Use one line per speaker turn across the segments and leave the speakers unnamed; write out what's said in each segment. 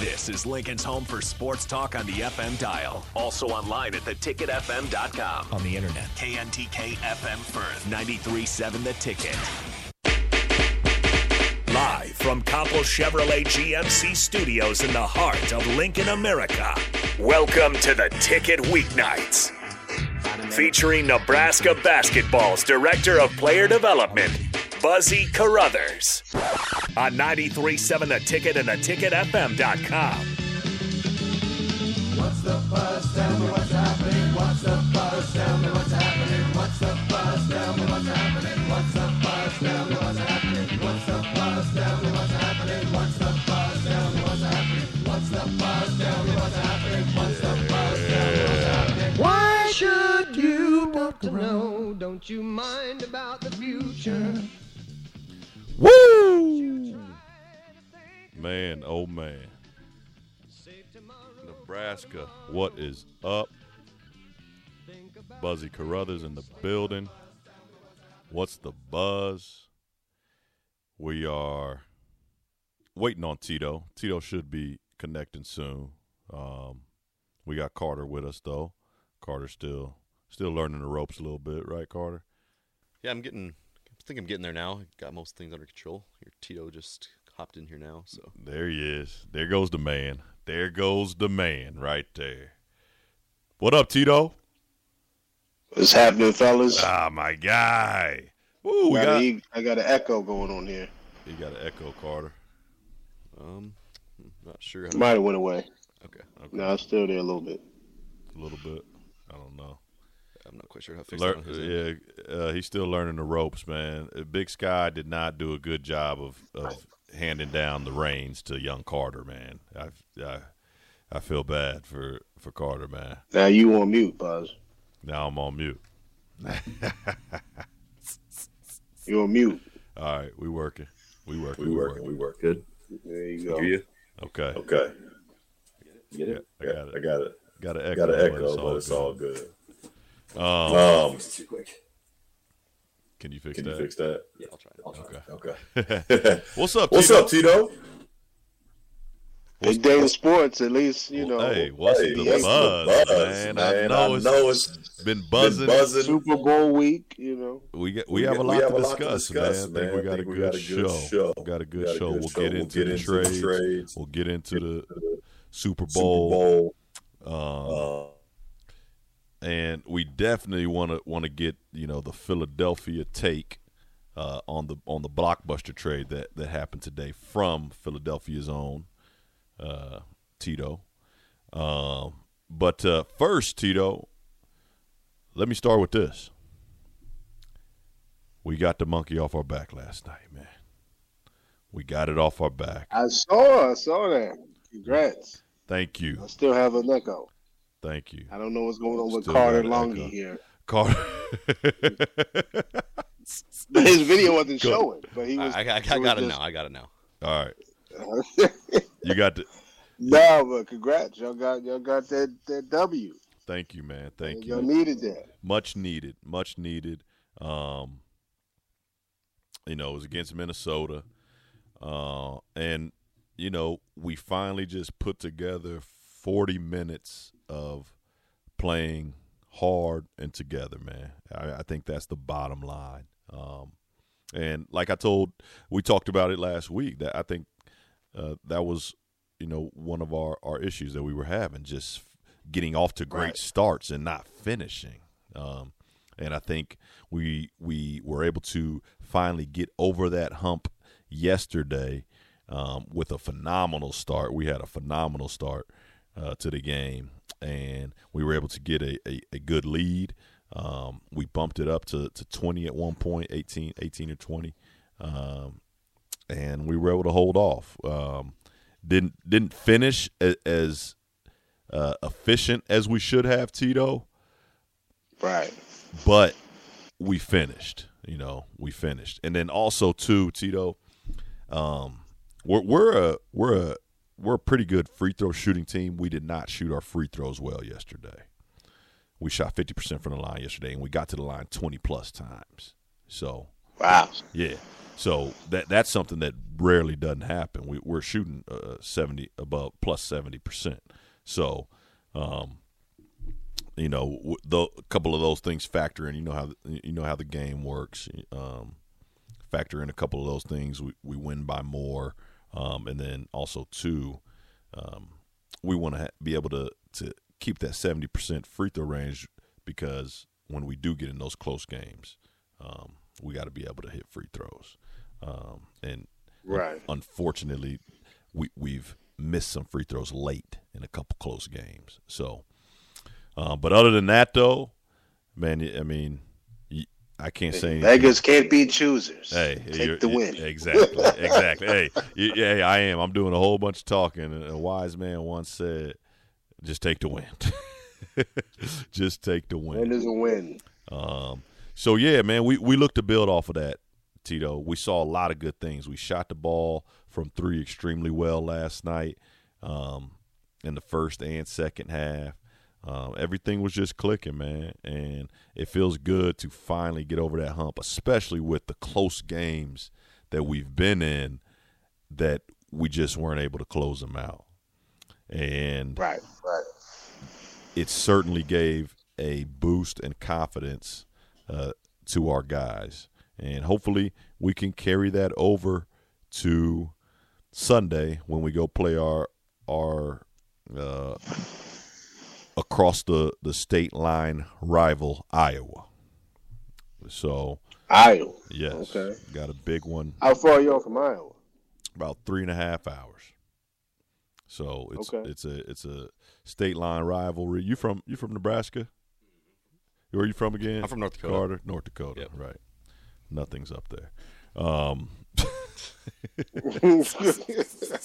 This is Lincoln's home for sports talk on the FM dial. Also online at theticketfm.com. On the internet, KNTK FM Firth, 93.7 The Ticket. Live from Copple Chevrolet GMC studios in the heart of Lincoln, America. Welcome to the Ticket Weeknights. Featuring Nebraska Basketball's Director of Player Development, Buzzy Carruthers. On 93.7 The Ticket and theticketfm.com.
What's the buzz? Tell me what's happening. What's the buzz? Tell me what's happening. What's the buzz? Tell me what's happening. What's the buzz? Tell me what's happening. What's the buzz? Tell me what's happening. What's the buzz? Tell me what's happening. What's the buzz? Tell me what's happening. What's the buzz? Tell me what's happening.
Why should you want to know? Don't you mind about the future?
Man, oh man. Nebraska, what is up? Buzzy Carruthers in the building. What's the buzz? We are waiting on Tito. Tito should be connecting soon. Um, we got Carter with us though. Carter still still learning the ropes a little bit, right, Carter?
Yeah, I'm getting. I think I'm getting there now. Got most things under control. Your Tito just hopped in here now, so
There he is. There goes the man. There goes the man right there. What up, Tito?
What's happening, fellas?
Ah, my guy. Woo, we
Got
got,
a- I got an echo going on here.
you got an echo, Carter.
um, not sure. How
Might have went away.
okay,
Okay,
No, it's still there a little bit.
a little bit. I don't know.
I'm not quite sure how to fix
Lear-
that on his end.
yeah, uh, he's still learning the ropes, man. Uh, Big Sky did not do a good job of, of handing down the reins to young Carter, man. I, I, I feel bad for, for Carter, man.
Now you on mute, Buzz.
Now I'm on mute.
You on mute.
All right, we working. We working.
We working. We work good.
There you go.
Hear you?
Okay.
Okay. Get it?
I got it.
I got it.
Got an echo.
Got an
but
echo, but it's all good.
Um,
Um,
Too quick.
Can you fix
can
that?
you fix that?
Yeah,
I'll try.
I'll try.
Okay.
Okay.
What's up,
What's
Tito?
up, Tito?
Big day in sports, at least, you know.
Hey, what's
hey,
the, buzz,
the buzz
man?
man?
I know,
I
it's,
know it's
been
Been
buzzing.
buzzing.
Super Bowl week, you know.
We get, we,
We
have
get-
a lot,
we have
to,
a lot to
discuss,
discuss,
man. I think
man.
we
I
got,
think
a,
we
good
got a good
show.
show.
Got a good
Got a
show.
good
we'll
show.
get
We'll
into
get
the
into the
trades.
trades.
We'll get into the Super
Super
Bowl.
Bowl.
Um, and we definitely want to want to get you know the Philadelphia take uh, on the on the blockbuster trade that that happened today from Philadelphia's own uh, Tito. Um, but uh, first, Tito, let me start with this. We got the monkey off our back last night, man. We got it off our back.
I saw, I saw that. Congrats.
Thank you,
I still have an echo.
Thank you,
I don't know what's going on with
Still
Carter
got
Longy here.
Carter.
His video wasn't
Go.
showing, but he was.
I, I, I
was
got it
just-
now. I got it now.
All right, you got the.
no, but congrats. Y'all got y'all got that, that W.
Thank you, man. Thank you.
Y'all needed that.
Much needed. Much needed. Um, you know, it was against Minnesota, uh, and you know we finally just put together forty minutes of playing hard and together, man. I, I think that's the bottom line. Um, and like I told, we talked about it last week. That I think uh, that was, you know, one of our, our issues that we were having, just getting off to great
Right.
starts and not finishing. Um, and I think we we were able to finally get over that hump yesterday um, with a phenomenal start. We had a phenomenal start uh, to the game, and we were able to get a, a, a good lead. Um, we bumped it up to, to 20 at one point, 18, 18 or 20. Um, and we were able to hold off. Um, didn't didn't finish a, as uh, efficient as we should have, Tito,
Right.
but we finished. You know, we finished, and then also too, Tito, um, we're we're a we're a we're a pretty good free throw shooting team. We did not shoot our free throws well yesterday. We shot fifty percent from the line yesterday, and we got to the line twenty plus times. So
Wow.
yeah, So that that's something that rarely doesn't happen. We, we're shooting uh, seventy above plus seventy percent. So, um, you know, the, a couple of those things factor in. You know how the- you know how the game works. Um, factor in a couple of those things. We we win by more, um, and then also two, um, we want to ha- be able to to keep that seventy percent free throw range because when we do get in those close games, um, we got to be able to hit free throws. Um, and
Right.
unfortunately, we we've missed some free throws late in a couple close games. So, uh, but other than that, though, man, I mean, I can't say anything.
Beggars can't be choosers.
Hey,
take the win.
Exactly, exactly. hey, y- yeah, hey, I am. I'm doing a whole bunch of talking. A wise man once said, "Just take the win. Just take the win."
Win is a win.
Um, so yeah, man, we we look to build off of that, Tito. We saw a lot of good things. We shot the ball from three extremely well last night, um, in the first and second half. Um, everything was just clicking, man, and it feels good to finally get over that hump, especially with the close games that we've been in that we just weren't able to close them out. And
Right. Right.
it certainly gave a boost and confidence uh, to our guys. And hopefully we can carry that over to Sunday when we go play our our uh, across the, the state line rival Iowa. So
Iowa.
yes,
Okay.
got a big one
How far are you all from Iowa?
about three and a half hours. So it's
Okay.
it's a it's a state line rivalry. You from you from Nebraska? Where are you from again?
I'm from North Dakota.
Carter, North Dakota.
Yep.
Right. Nothing's up there. Um,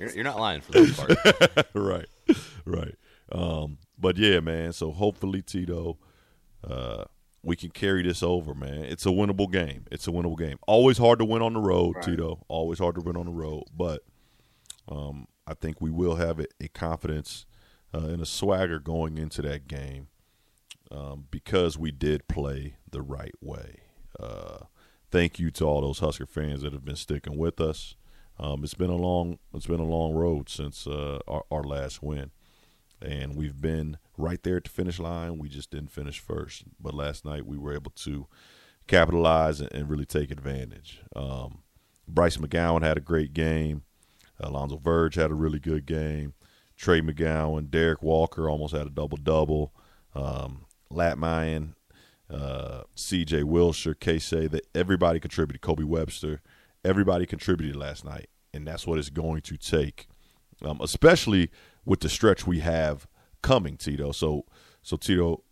You're, you're not lying for this part.
right, right. Um, but yeah, man. So hopefully, Tito, uh, we can carry this over, man. It's a winnable game. It's a winnable game. Always hard to win on the road,
Right.
Tito. Always hard to win on the road, but um, I think we will have a, a confidence uh, and a swagger going into that game um, because we did play the right way. Uh, thank you to all those Husker fans that have been sticking with us. Um, it's been a long it's been a long road since uh, our, our last win, and we've been right there at the finish line. We just didn't finish first, but last night we were able to capitalize and, really take advantage. Um, Bryce McGowens had a great game. Alonzo Verge had a really good game. Trey McGowens, Derrick Walker almost had a double double. Um, uh, C.J. Wilcher, Casey, that everybody contributed. Kobe Webster, everybody contributed last night, and that's what it's going to take, um, especially with the stretch we have coming, Tito. So, so Tito,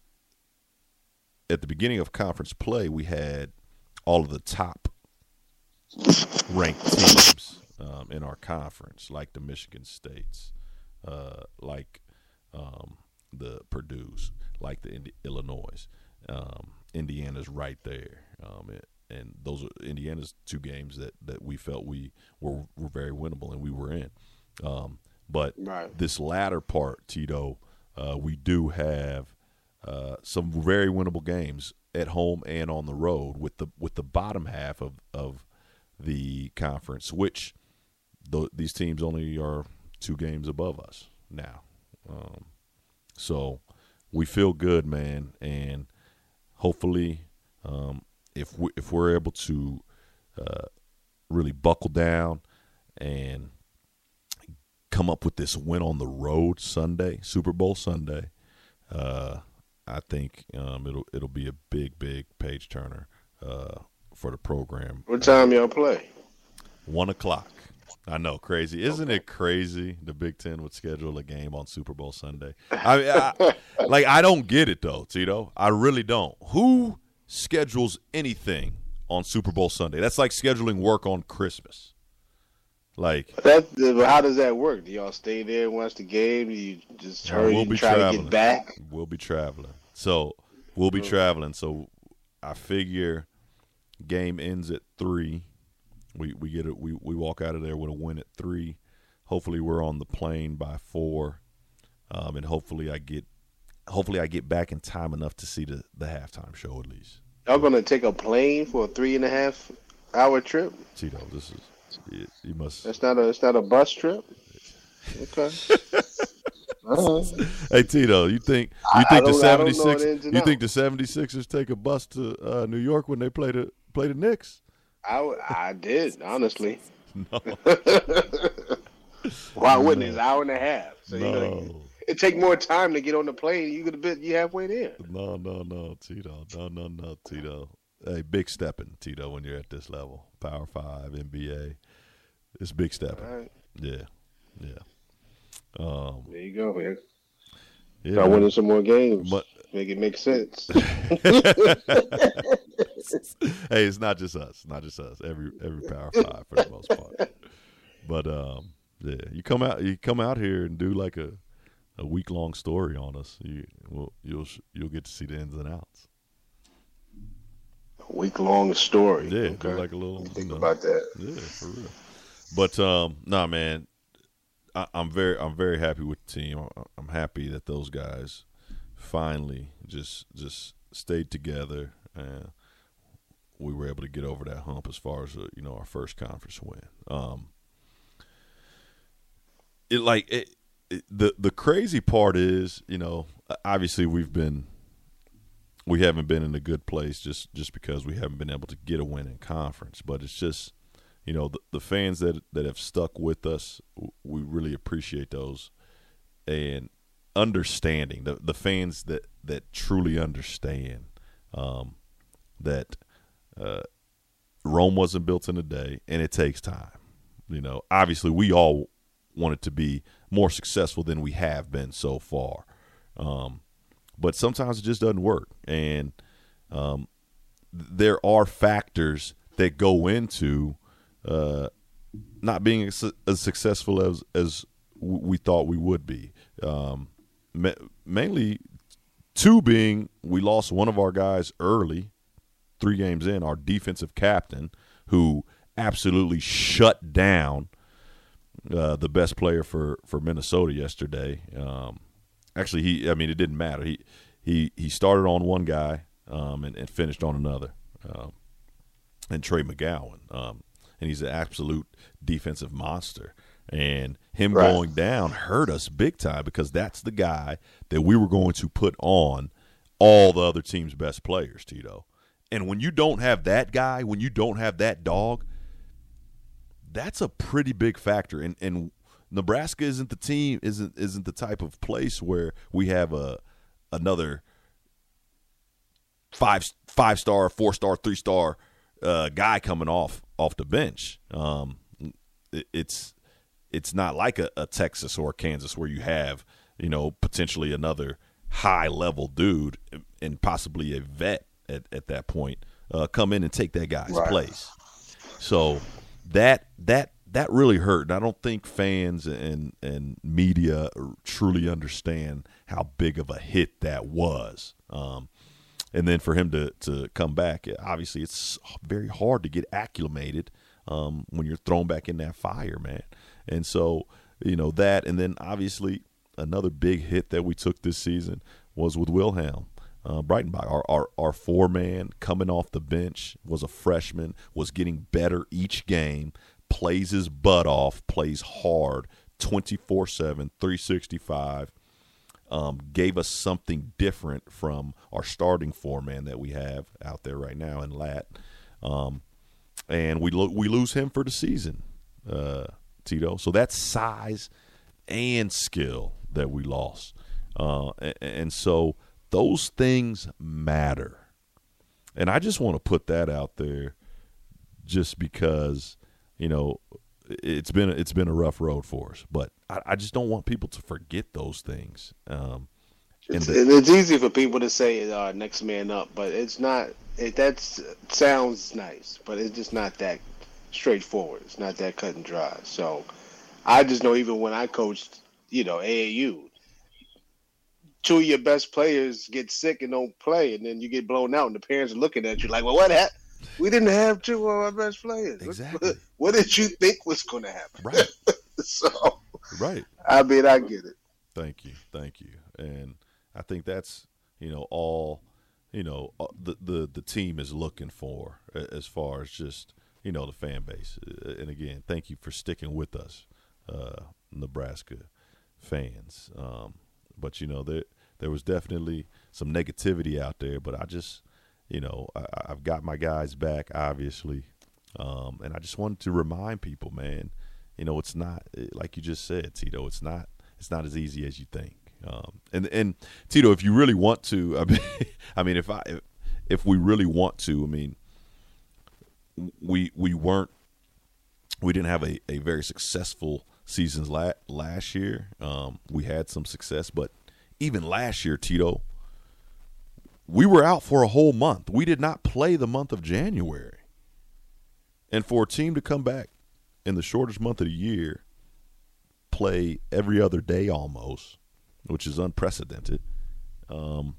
at the beginning of conference play, we had all of the top ranked teams um, in our conference, like the Michigan States, uh, like um, the Purdue's, like the Indi- Illinois. Um, Indiana's right there, um, and, and those are Indiana's two games that, that we felt we were were very winnable, and we were in. But
Right.
this latter part, Tito, uh, we do have uh, some very winnable games at home and on the road with the with the bottom half of of the conference, which th- these teams only are two games above us now. Um, so we feel good, man, and hopefully, um, if we if we're able to uh, really buckle down and come up with this win on the road Sunday, Super Bowl Sunday, uh, I think um, it'll it'll be a big, big page turner uh, for the program.
What time y'all play?
One o'clock. I know, crazy. Isn't it crazy? The Big Ten would schedule a game on Super Bowl Sunday. I, I like. I don't get it though, Tito. I really don't. Who schedules anything on Super Bowl Sunday? That's like scheduling work on Christmas. Like,
That, how does that work? Do y'all stay there and watch the game? Do you just hurry
we'll
and
be
try to get back?
we'll be traveling. So we'll be traveling. So I figure game ends at three. We we get it. We we walk out of there with a win at three. Hopefully we're on the plane by four, um, and hopefully I get hopefully I get back in time enough to see the the halftime show at least.
Y'all gonna take a plane for a three and a half Hour trip.
Tito, this is you, you must.
That's not a. It's not a bus trip. Okay. Right.
Hey Tito, you think you think the
don't- I don't know
76
the ins and
you think the 76ers take a bus to uh, New York when they play the play the Knicks?
I, I did honestly.
No.
Why wouldn't it? It's an hour and a half. So you know,
No.
it take more time to get on the plane. You could have been you halfway there.
No, no, no, Tito. No, no, no, Tito. Hey, big stepping, Tito, when you're at this level. Power five, NBA. It's big
step. Right,
Yeah. Yeah. Um
there you go. Man.
yeah,
Start winning some more games.
But-
Make it make sense.
hey, it's not just us. Not just us. Every every power five for the most part. But um, yeah, you come out you come out here and do like a a week long story on us. You well, you'll you'll get to see the ins and outs.
Week long story.
Yeah,
okay.
like a little.
Think
you know,
about that.
Yeah, for real. But um, nah, man, I, I'm very I'm very happy with the team. I'm happy that those guys finally just just stayed together and we were able to get over that hump as far as uh, you know our first conference win. Um, it like it, it, the the crazy part is you know obviously we've been we haven't been in a good place just just because we haven't been able to get a win in conference but it's just you know the, the fans that that have stuck with us we really appreciate those and understanding the the fans that that truly understand um, that uh, Rome wasn't built in a day and it takes time. You know obviously we all want it to be more successful than we have been so far. Um, but sometimes it just doesn't work and um, there are factors that go into uh, not being as, as successful as as we thought we would be. Um, ma- mainly, two being we lost one of our guys early, three games in. Our defensive captain, who absolutely shut down uh, the best player for for Minnesota yesterday. Um, actually, he I mean it didn't matter. He he he started on one guy um, and, and finished on another. Um, and Trey McGowens, um, and he's an absolute defensive monster. And him
Right.
going down hurt us big time because that's the guy that we were going to put on all the other team's best players, Tito. And when you don't have that guy, when you don't have that dog, that's a pretty big factor. And and Nebraska isn't the team isn't isn't the type of place where we have a another five five star, four star, three star uh, guy coming off off the bench. Um, it, it's it's not like a, a Texas or a Kansas where you have you know potentially another high level dude and possibly a vet at, at that point uh, come in and take that guy's
Right.
place. So that that that really hurt. And I don't think fans and and media truly understand how big of a hit that was. Um, and then for him to to come back, obviously it's very hard to get acclimated um, when you're thrown back in that fire, man. And so you know that, and then obviously another big hit that we took this season was with Wilhelm. Uh, Breidenbach, our, our our four man coming off the bench, was a freshman, was getting better each game, plays his butt off, plays hard, 24 7, 365 um, gave us something different from our starting four man that we have out there right now in Lat, um, and we lo- we lose him for the season, uh, Tito. So that's size and skill that we lost, uh, and, and so those things matter, and I just want to put that out there, just because you know it's been it's been a rough road for us, but I, I just don't want people to forget those things. Um, and
It's,
the-
it's easy for people to say uh, next man up, but it's not. It that sounds nice, but it's just not that straightforward. It's not that cut and dry. So I just know even when I coached, you know, AAU, two of your best players get sick and don't play, and then you get blown out, and the parents are looking at you like, "Well, what happened? We didn't have two of our best players.
Exactly.
What, did you think was going to happen?"
right,
so
right.
I mean, I get it.
Thank you, thank you. And I think that's you know all you know uh, the the the team is looking for as far as just you know the fan base. Uh, And again, thank you for sticking with us, uh, Nebraska fans. Um, but you know there there was definitely some negativity out there, but I just you know I, I've got my guys back, obviously, um, and I just wanted to remind people, man. You know, it's not like you just said, Tito. It's not. It's not as easy as you think. Um, and and Tito, if you really want to, I mean, I mean, if I if, if we really want to, I mean, we we weren't we didn't have a, a very successful seasons la- last year. Um, we had some success, but even last year, Tito, we were out for a whole month. We did not play the month of January, and for a team to come back in the shortest month of the year, play every other day almost, which is unprecedented. Um,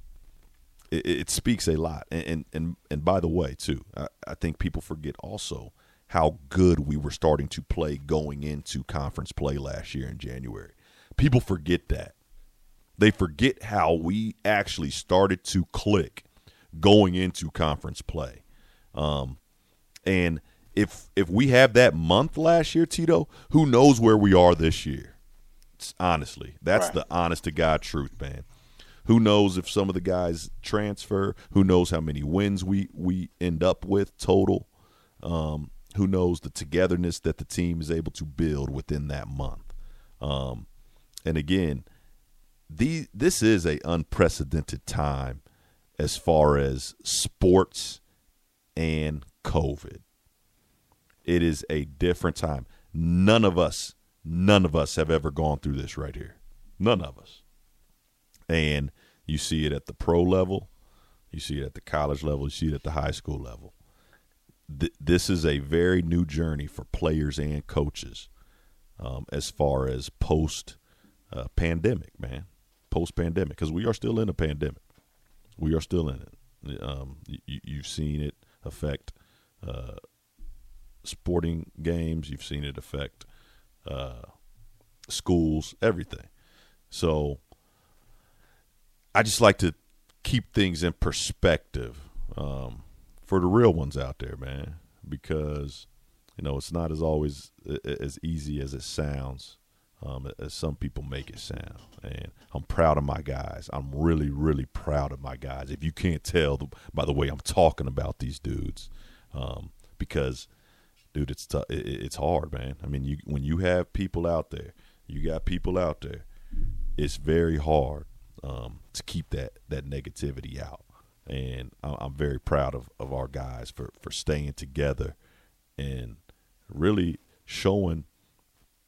it, it speaks a lot. And, and and by the way, too, I, I think people forget also how good we were starting to play going into conference play last year in January. People forget that. They forget how we actually started to click going into conference play. Um, and if if we have that month last year, Tito, who knows where we are this year? It's, honestly, that's
Right.
the honest to God truth, man. Who knows if some of the guys transfer? Who knows how many wins we we end up with total? Um, who knows the togetherness that the team is able to build within that month? Um, and again, the this is a unprecedented time as far as sports and COVID. It is a different time. None of us, none of us have ever gone through this right here. None of us. And you see it at the pro level, you see it at the college level, you see it at the high school level. Th- this is a very new journey for players and coaches um, as far as post uh, pandemic, man. Post pandemic, because we are still in a pandemic. We are still in it. Um, you, you've seen it affect uh, sporting games. You've seen it affect uh, schools, everything. So I just like to keep things in perspective um, for the real ones out there, man, because you know it's not as always as easy as it sounds. Um, as some people make it sound, and I'm proud of my guys. I'm really, really proud of my guys. If you can't tell the, by the way I'm talking about these dudes, um, because dude, it's it- it's hard, man. I mean, you when you have people out there, you got people out there. It's very hard um, to keep that that negativity out, and I'm very proud of, of our guys for for staying together and really showing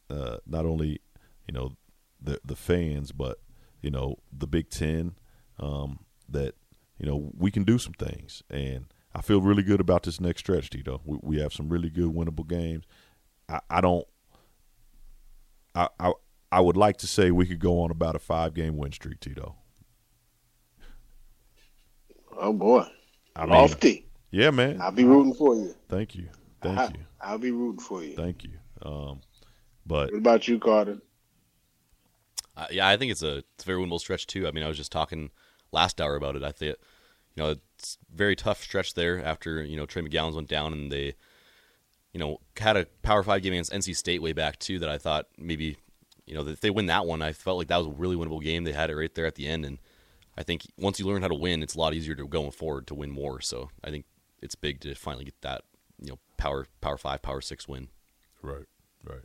uh, not only you know the the fans, but you know the Big Ten um, that you know we can do some things, and I feel really good about this next stretch, Tito. We, we have some really good winnable games. I, I don't. I, I I would like to say we could go on about a five game win streak, Tito.
Oh boy,
I mean,
lofty.
yeah, man.
I'll be rooting for you.
Thank you, thank
I,
you,
I'll be rooting for you.
thank you. Um, but
What about you, Carter?
Uh, yeah, I think it's a it's a very winnable stretch too. I mean, I was just talking last hour about it. I think you know it's a very tough stretch there after you know Trey McGowan's went down and they you know had a Power Five game against NC State way back too. That I thought maybe you know that if they win that one, I felt like that was a really winnable game. They had it right there at the end, and I think once you learn how to win, it's a lot easier to going forward to win more. So I think it's big to finally get that you know Power Power Five Power Six win.
Right, right.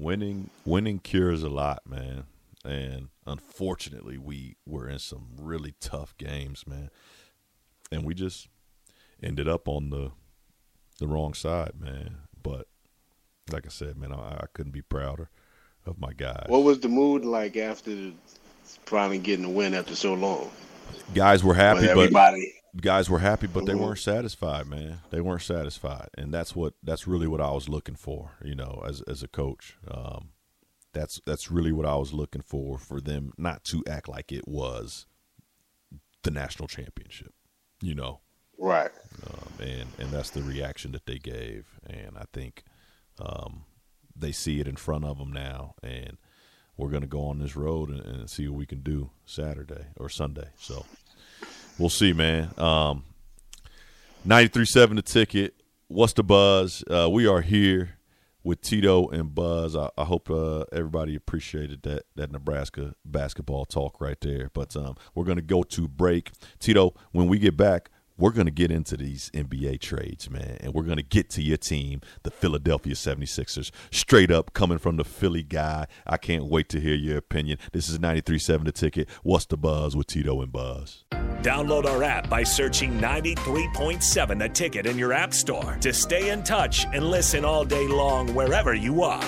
Winning, winning cures a lot, man. And unfortunately, we were in some really tough games, man. And we just ended up on the the wrong side, man. But like I said, man, I, I couldn't be prouder of my guys.
What was the mood like after finally getting the win after so long?
guys were happy, but
everybody.
Guys were happy, but they
Mhm.
weren't satisfied, man. They weren't satisfied, and that's what that's really what I was looking for, you know, as as a coach. Um, that's that's really what I was looking for for them not to act like it was the national championship, you know,
Right.
um, and and that's the reaction that they gave, and I think um, they see it in front of them now, and we're going to go on this road and, and see what we can do Saturday or Sunday. So we'll see, man. Um, 93.7 the ticket. what's the buzz? Uh, we are here with Tito and Buzz. I, I hope uh, everybody appreciated that that Nebraska basketball talk right there. But um, we're going to go to break. Tito, when we get back, we're going to get into these NBA trades, man, and we're going to get to your team, the Philadelphia 76ers, straight up coming from the Philly guy. I can't wait to hear your opinion. This is 93.7 The Ticket. What's the buzz with Tito and Buzz?
Download our app by searching 93.7 The Ticket in your app store to stay in touch and listen all day long wherever you are.